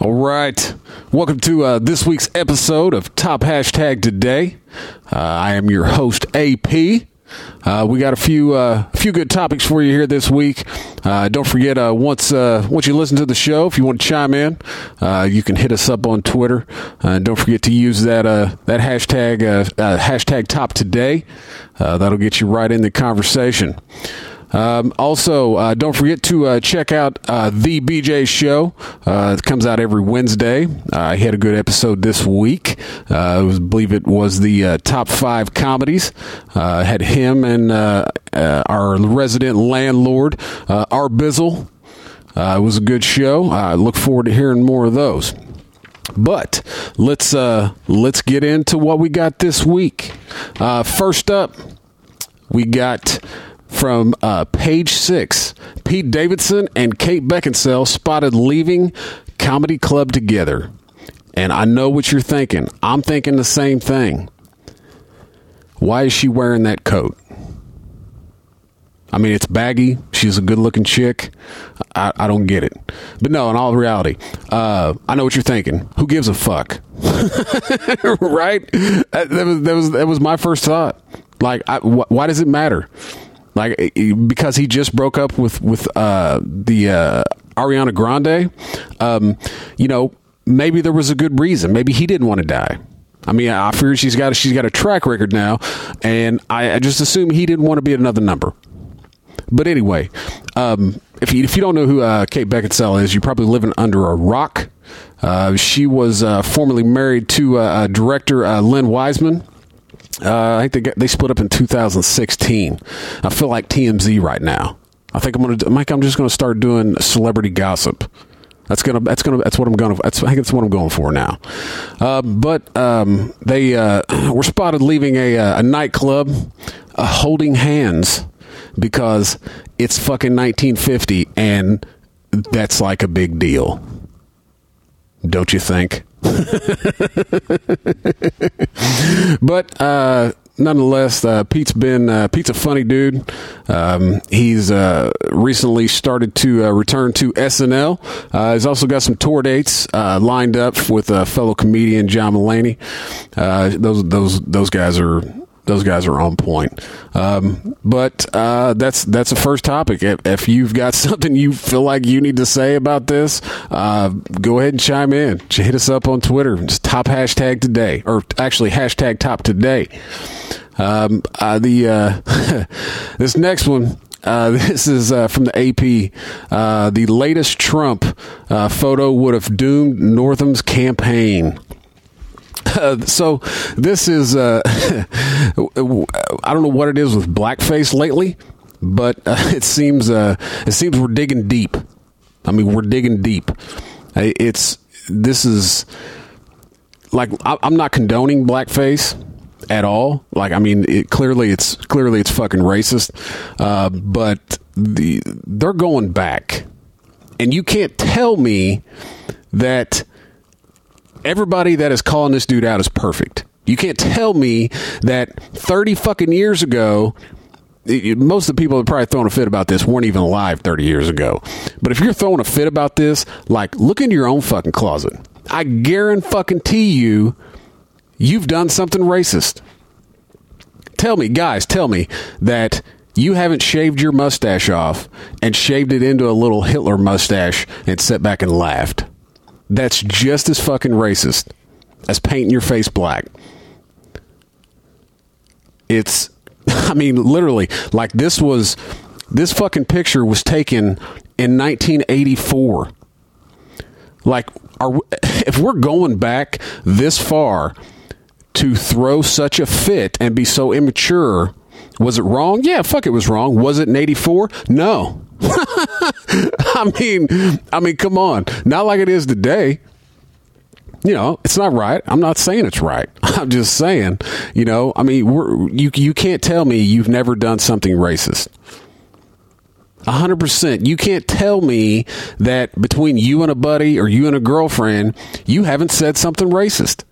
All right. Welcome to uh, this week's episode of Top Hashtag Today. Uh, I am your host, AP. Uh, we got a few uh, few good topics for you here this week. Uh, don't forget uh, once uh, once you listen to the show, if you want to chime in, uh, you can hit us up on Twitter. Don't forget to use that that hashtag hashtag Top Today. That'll get you right in the conversation. Um, also, uh, don't forget to uh, check out uh, the BJ Show. Uh, it comes out every Wednesday. Uh, I had a good episode this week. Uh, I believe it was the uh, top five comedies. Uh, had him and uh, uh, our resident landlord, uh, Bizzle. Uh, it was a good show. I look forward to hearing more of those. But let's uh, let's get into what we got this week. Uh, first up, we got from uh, page six Pete Davidson and Kate Beckinsale spotted leaving Comedy Club together. And I know what you're thinking. I'm thinking the same thing. Why is she wearing that coat? I mean, it's baggy. She's a good looking chick. I, I don't get it. But no, in all reality, uh, I know what you're thinking. Who gives a fuck? right? That, was, that, was, that was my first thought. Like, I, wh- why does it matter? Like, eh, eh, because he just broke up with, with uh, the uh, Ariana Grande, um, you know, maybe there was a good reason. Maybe he didn't want to die. I mean, I figure she's got a, she's got a track record now, and I, I just assume he didn't want to be another number. But anyway, um, if you if you don't know who uh, Kate Beckinsale is, you're probably living under a rock. Uh, she was uh, formerly married to uh, director uh, Len Wiseman. Uh, I think they got, they split up in 2016. I feel like TMZ right now. I think I'm gonna Mike. I'm just gonna start doing celebrity gossip. That's gonna. That's gonna. That's what I'm gonna. That's, I think that's what I'm going for now. Uh, but um, they uh, were spotted leaving a, uh, a nightclub, uh, holding hands because it's fucking 1950, and that's like a big deal. Don't you think? but uh, nonetheless, uh, Pete's been uh, Pete's a funny dude. Um, he's uh, recently started to uh, return to SNL. Uh, he's also got some tour dates uh, lined up with fellow comedian John Mulaney. Those those those guys are those guys are on point. Um, but uh, that's that's the first topic. If, if you've got something you feel like you need to say about this, uh, go ahead and chime in. Hit us up on Twitter. Just top hashtag today, or actually hashtag top today. Um, uh, the uh, this next one. Uh, this is uh, from the AP. The latest Trump photo would have doomed Northam's campaign. So this is uh, I don't know what it is with blackface lately, but uh, it seems uh, it seems we're digging deep. I mean, we're digging deep. It's this is like I'm not condoning blackface at all. Like I mean, it, clearly it's clearly it's fucking racist, uh, but the they're going back, and you can't tell me that everybody that is calling this dude out is perfect. You can't tell me that 30 fucking years ago, most of the people that probably throwing a fit about this weren't even alive 30 years ago. But if you're throwing a fit about this, like, look in your own fucking closet. I guarantee you, you've done something racist. Tell me, guys, tell me that you haven't shaved your mustache off and shaved it into a little Hitler mustache and sat back and laughed. That's just as fucking racist as painting your face black. It's, I mean, literally, like this was, this fucking picture was taken in 1984. Like, are if we're going back this far to throw such a fit and be so immature, was it wrong? Yeah, fuck, it was wrong. Was it in '84? No. I mean, I mean, come on, not like it is today. You know, it's not right. I'm not saying it's right. I'm just saying, you know, I mean, you you can't tell me you've never done something racist. A hundred percent. You can't tell me that between you and a buddy or you and a girlfriend, you haven't said something racist.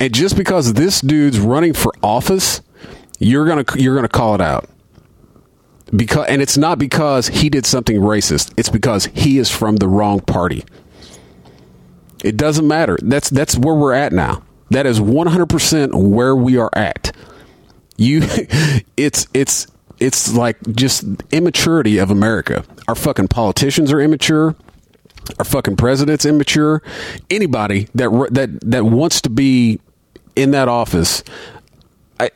And just because this dude's running for office, you're gonna you're gonna call it out. Because and it's not because he did something racist. It's because he is from the wrong party. It doesn't matter. That's that's where we're at now. That is 100% where we are at. You it's it's it's like just immaturity of America. Our fucking politicians are immature. Our fucking president's immature. Anybody that that that wants to be in that office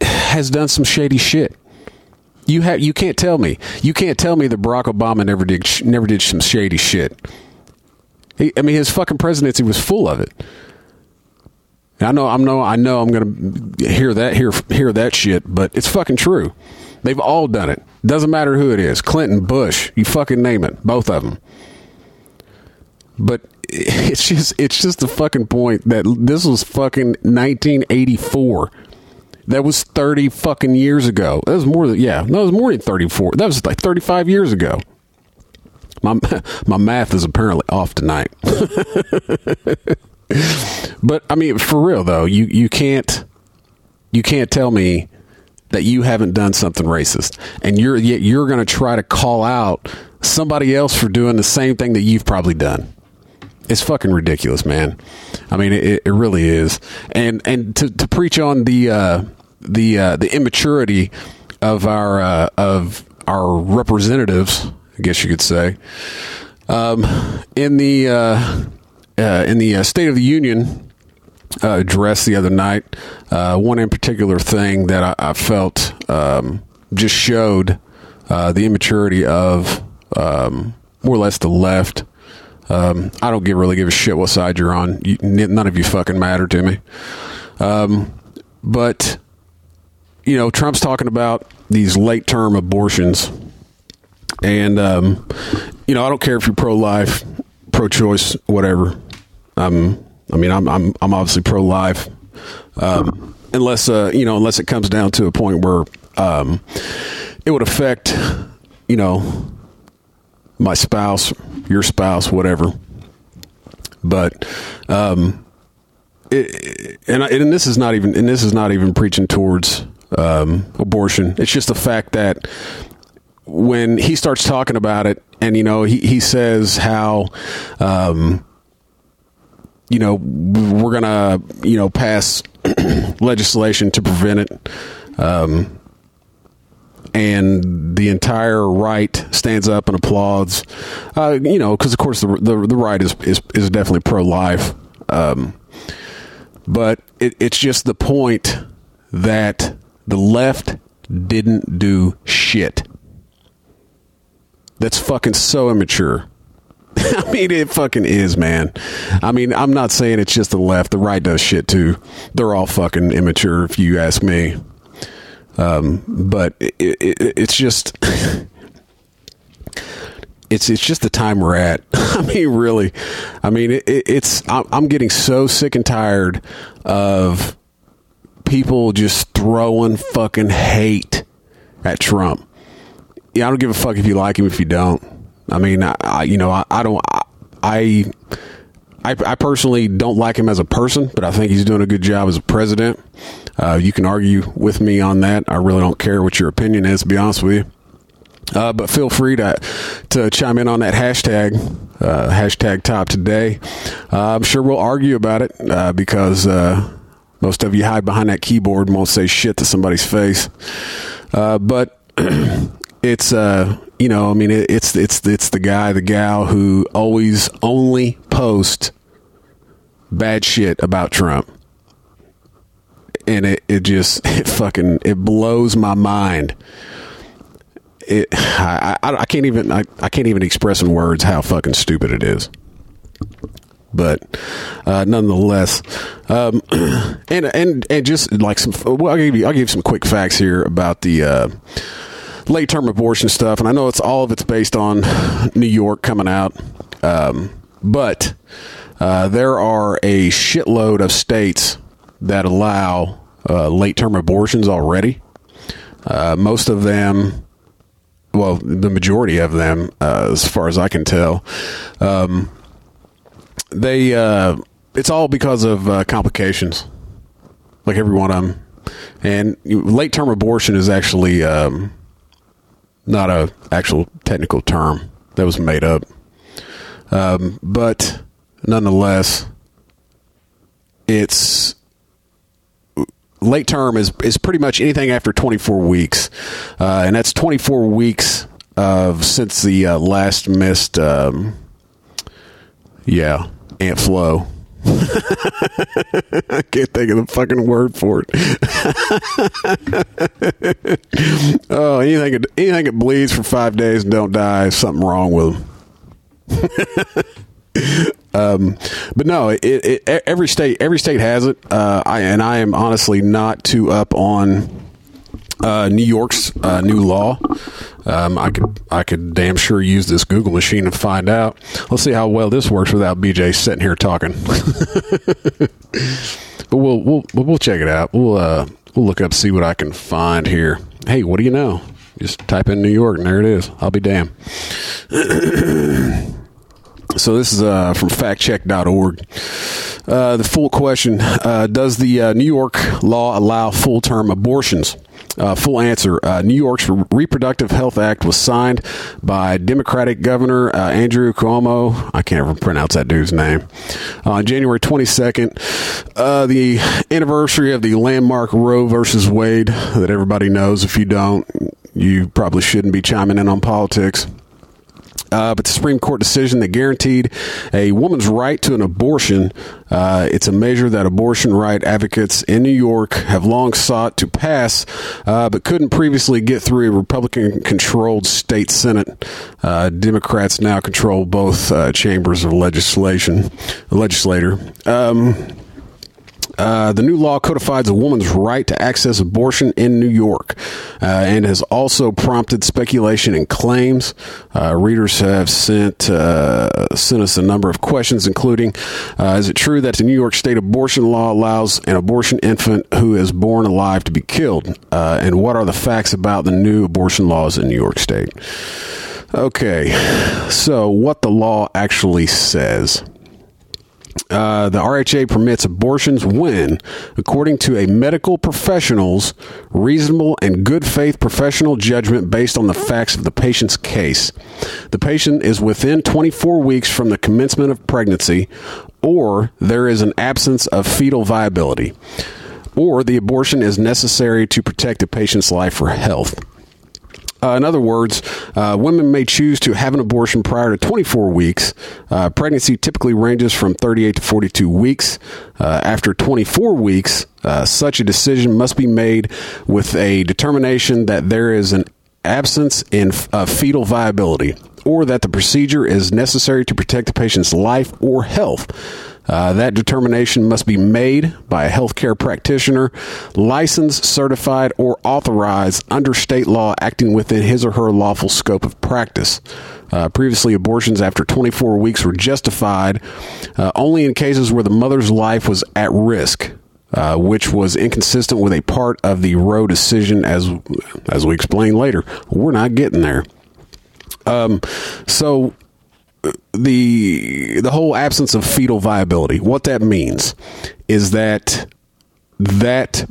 has done some shady shit. You have you can't tell me. You can't tell me that Barack Obama never did never did some shady shit. He, I mean, his fucking presidency was full of it. I know, I'm no, I know, I'm gonna hear that, hear hear that shit, but it's fucking true. They've all done it. Doesn't matter who it is, Clinton, Bush, you fucking name it, both of them. But it's just, it's just the fucking point that this was fucking 1984. That was 30 fucking years ago. That was more than, yeah, that was more than 34. That was like 35 years ago. My, my math is apparently off tonight. but I mean, for real though, you, you can't, you can't tell me that you haven't done something racist and you're, yet you're going to try to call out somebody else for doing the same thing that you've probably done it's fucking ridiculous, man. I mean, it, it really is. And and to, to preach on the uh, the uh, the immaturity of our uh, of our representatives, I guess you could say, um, in the uh, uh, in the uh, State of the Union address the other night, one in particular thing that I, I felt um, just showed the immaturity of um, more or less the left. Um, I don't give really give a shit what side you're on. You, none of you fucking matter to me. Um, but you know, Trump's talking about these late term abortions, and um, you know, I don't care if you're pro life, pro choice, whatever. Um, I mean, I'm I'm I'm obviously pro life, um, unless uh, you know, unless it comes down to a point where um, it would affect, you know, my spouse, your spouse, whatever. But um, it, and and this is not even and this is not even preaching towards um, abortion. It's just the fact that when he starts talking about it, and you know, he he says how. Um, you know, we're gonna, you know, pass legislation to prevent it. Um, and the entire right stands up and applauds. Uh, you know, because of course the, the, the right is is, is definitely pro life, um, but it, it's just the point that the left didn't do shit. That's fucking so immature. I mean, it fucking is, man. I mean, I'm not saying it's just the left. The right does shit too. They're all fucking immature, if you ask me. Um, but it, it, it's just. it's it's just the time we're at. I mean, really. I mean, it, it's I'm, I'm getting so sick and tired of people just throwing fucking hate at Trump. Yeah, I don't give a fuck if you like him if you don't. I mean, I, I you know I, I don't I, I I personally don't like him as a person, but I think he's doing a good job as a president. Uh, you can argue with me on that. I really don't care what your opinion is, to be honest with you. Uh, but feel free to to chime in on that hashtag uh, hashtag top today. Uh, I'm sure we'll argue about it uh, because uh, most of you hide behind that keyboard and won't say shit to somebody's face. Uh, but it's uh, you know, I mean, it, it's it's it's the guy, the gal who always only post bad shit about Trump, and it it just it fucking it blows my mind. It I, I, I can't even I, I can't even express in words how fucking stupid it is but uh, nonetheless, um, and and and just like some, well, I'll give you I'll give you some quick facts here about the uh, late term abortion stuff, and I know it's all of it's based on New York coming out, um, but uh, there are a shitload of states that allow uh, late term abortions already. Uh, most of them well, the majority of them, uh, as far as I can tell, um, they uh, it's all because of uh, complications, like every one of them. And late term abortion is actually um, not a actual technical term that was made up, um, but nonetheless, it's late term is is pretty much anything after 24 weeks, uh, and that's 24 weeks of since the uh, last missed. Um, yeah, Aunt Flo. I can't think of the fucking word for it. oh, anything anything that bleeds for five days and don't die, something wrong with them. um, but no, it, it, every state every state has it. Uh, I, and I am honestly not too up on uh, New York's uh, new law. Um, I could I could damn sure use this Google machine and find out. Let's see how well this works without BJ sitting here talking. but we'll we'll we'll check it out. We'll uh, we'll look up see what I can find here. Hey, what do you know? Just type in New York and there it is. I'll be damned. So this is uh, from factcheck.org. Uh, the full question uh, Does the uh, New York law allow full term abortions? Uh, full answer uh, New York's Reproductive Health Act was signed by Democratic Governor Andrew Cuomo. I can't even pronounce that dude's name. On January 22nd, the anniversary of the landmark Roe versus Wade that everybody knows. If you don't, you probably shouldn't be chiming in on politics. Uh, but the Supreme Court decision that guaranteed a woman's right to an abortion. Uh, it's a measure that abortion right advocates in New York have long sought to pass, uh, but couldn't previously get through a Republican controlled state Senate. Uh, Democrats now control both uh, chambers of legislation, legislator. Um, uh, the new law codifies a woman's right to access abortion in New York uh, and has also prompted speculation and claims. Uh, readers have sent uh, sent us a number of questions, including uh, Is it true that the New York State abortion law allows an abortion infant who is born alive to be killed? and what are the facts about the new abortion laws in New York State? Okay, so what the law actually says. Uh, the RHA permits abortions when, according to a medical professional's reasonable and good faith professional judgment based on the facts of the patient's case, the patient is within 24 weeks from the commencement of pregnancy, or there is an absence of fetal viability, or the abortion is necessary to protect the patient's life or health. Uh, in other words, uh, women may choose to have an abortion prior to 24 weeks. Uh, pregnancy typically ranges from 38 to 42 weeks. Uh, after 24 weeks, uh, such a decision must be made with a determination that there is an absence in fetal viability or that the procedure is necessary to protect the patient's life or health. Uh, that determination must be made by a healthcare practitioner, licensed, certified, or authorized under state law acting within his or her lawful scope of practice. Uh, previously, abortions after 24 weeks were justified uh, only in cases where the mother's life was at risk. Uh, which was inconsistent with a part of the Roe decision, as as we explain later. We're not getting there. Um, so the the whole absence of fetal viability. What that means is that that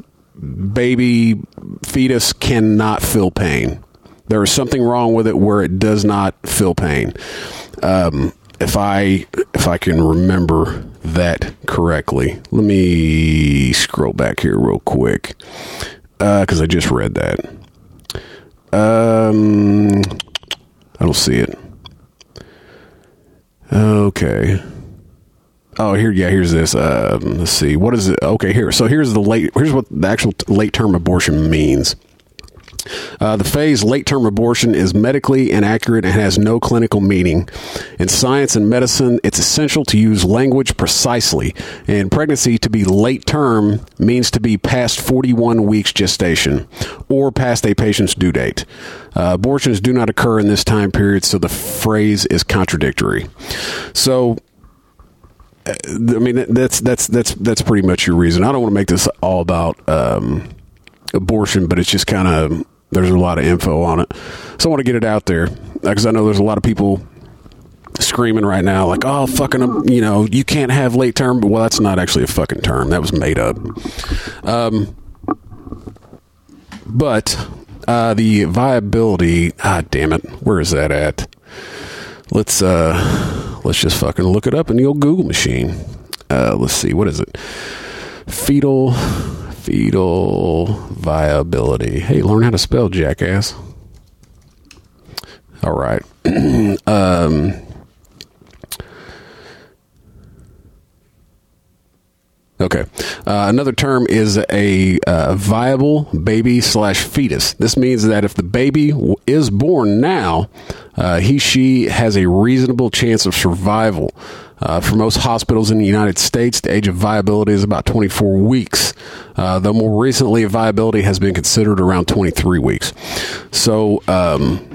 baby fetus cannot feel pain. There is something wrong with it where it does not feel pain. Um, if I if I can remember that correctly, let me scroll back here real quick because uh, I just read that. Um, I don't see it. Okay. Oh, here, yeah, here's this. Um, let's see. What is it? Okay, here. So here's the late. Here's what the actual late term abortion means. Uh, the phase late term abortion is medically inaccurate and has no clinical meaning. In science and medicine, it's essential to use language precisely. In pregnancy, to be late term means to be past 41 weeks gestation or past a patient's due date. Uh, abortions do not occur in this time period, so the phrase is contradictory. So, uh, I mean, that's that's that's that's pretty much your reason. I don't want to make this all about um, abortion, but it's just kind of there's a lot of info on it. So I want to get it out there because I know there's a lot of people screaming right now like oh fucking um, you know you can't have late term but well that's not actually a fucking term. That was made up. Um but uh the viability ah damn it. Where is that at? Let's uh let's just fucking look it up in the old google machine. Uh let's see. What is it? Fetal fetal viability. Hey, learn how to spell, jackass. All right. um, Okay. Uh, another term is a uh, viable baby slash fetus. This means that if the baby w- is born now, uh, he she has a reasonable chance of survival. Uh, for most hospitals in the United States, the age of viability is about 24 weeks, uh, though more recently, viability has been considered around 23 weeks. So, um,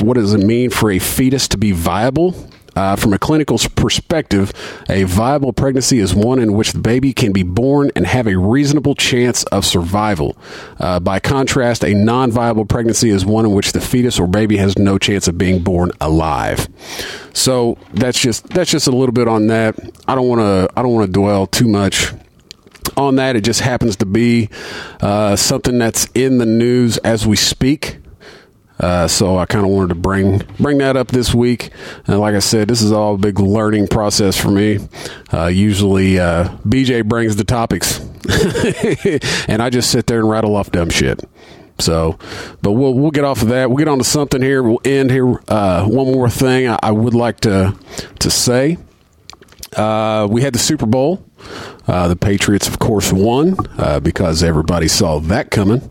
what does it mean for a fetus to be viable? Uh, from a clinical perspective, a viable pregnancy is one in which the baby can be born and have a reasonable chance of survival. Uh, by contrast, a non viable pregnancy is one in which the fetus or baby has no chance of being born alive. So that's just that's just a little bit on that. I don't want to I don't want to dwell too much on that. It just happens to be uh, something that's in the news as we speak. Uh, so I kind of wanted to bring bring that up this week. And like I said, this is all a big learning process for me. Uh, usually, uh, BJ brings the topics, and I just sit there and rattle off dumb shit. So, but we'll we'll get off of that. We'll get on to something here. We'll end here. Uh, one more thing I, I, would like to to say. Uh, we had the Super Bowl. Uh, the Patriots, of course, won because everybody saw that coming.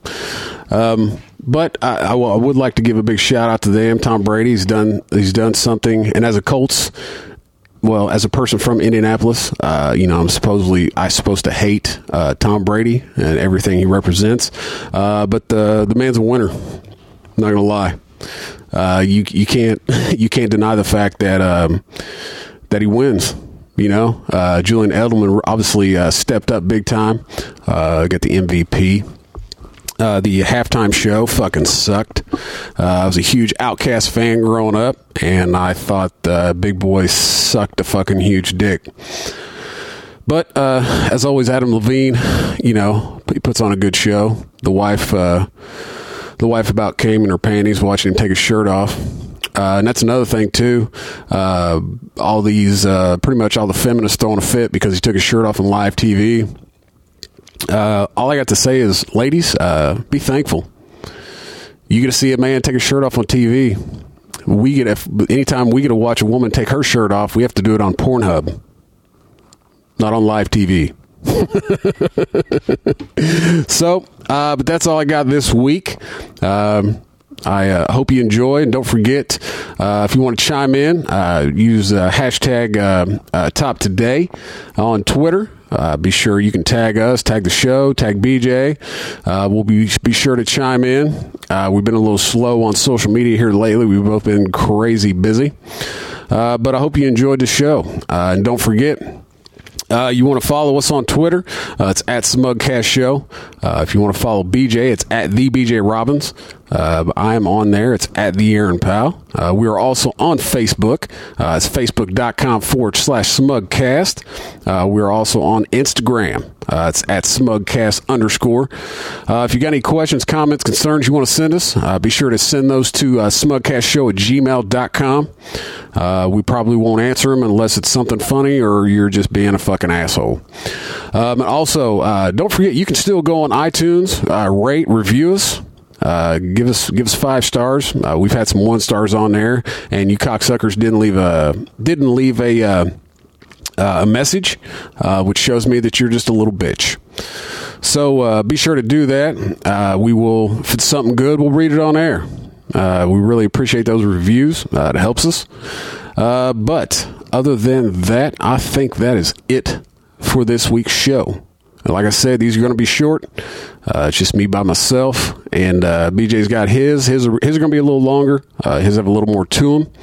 Um, but I, I, would like to give a big shout out to them. Tom Brady's done he's done something, and as a Colts, well, as a person from Indianapolis, uh, you know, I'm supposedly I supposed to hate uh, Tom Brady and everything he represents, uh, but the the man's a winner. I'm not gonna lie. Uh, you you can't you can't deny the fact that um, that he wins. You know, uh, Julian Edelman obviously uh, stepped up big time, got the MVP. Uh, the halftime show fucking sucked. Uh, I was a huge OutKast fan growing up, and I thought uh, Big Boi sucked a fucking huge dick. But uh, as always, Adam Levine, you know, he puts on a good show. The wife, uh, the wife about came in her panties watching him take his shirt off. Uh, and that's another thing too. all these, pretty much all the feminists throwing a fit because he took his shirt off on live TV uh, all I got to say is, ladies, uh, be thankful. You get to see a man take a shirt off on TV. We get if anytime we get to watch a woman take her shirt off, we have to do it on Pornhub, not on live TV. so, uh, but that's all I got this week. Um, I uh, hope you enjoy, and don't forget uh, if you want to chime in, uh, use hashtag uh, Top Today on Twitter. Uh, be sure you can tag us, tag the show, tag BJ. Uh, we'll be be sure to chime in. Uh, we've been a little slow on social media here lately. We've both been crazy busy, uh, but I hope you enjoyed the show. Uh, and don't forget. Uh, you want to follow us on Twitter? it's at Smugcast Show. if you want to follow BJ, it's at the BJ Robbins. Uh, I am on there. It's at the Aaron Powell. Uh, we are also on Facebook. Uh, it's facebook.com forward slash smugcast. Uh, we're also on Instagram. Uh, it's at smugcast underscore. Uh, if you got any questions, comments, concerns you want to send us, be sure to send those to smugcastshow at gmail.com. we probably won't answer them unless it's something funny or you're just being a fucking asshole. Um, and also, don't forget, you can still go on iTunes, rate, review us. Uh, give us give us five stars. Uh, we've had some one stars on there, and you cocksuckers didn't leave a didn't leave a uh, uh a message, uh, which shows me that you're just a little bitch. So be sure to do that. we will, if it's something good, we'll read it on air. we really appreciate those reviews. it helps us. but other than that, I think that is it for this week's show. Like I said, these are going to be short. Uh, it's just me by myself, and uh, BJ's got his. His, his are going to be a little longer. Uh, his have a little more to them,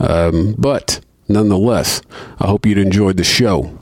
um, but nonetheless, I hope you'd enjoyed the show.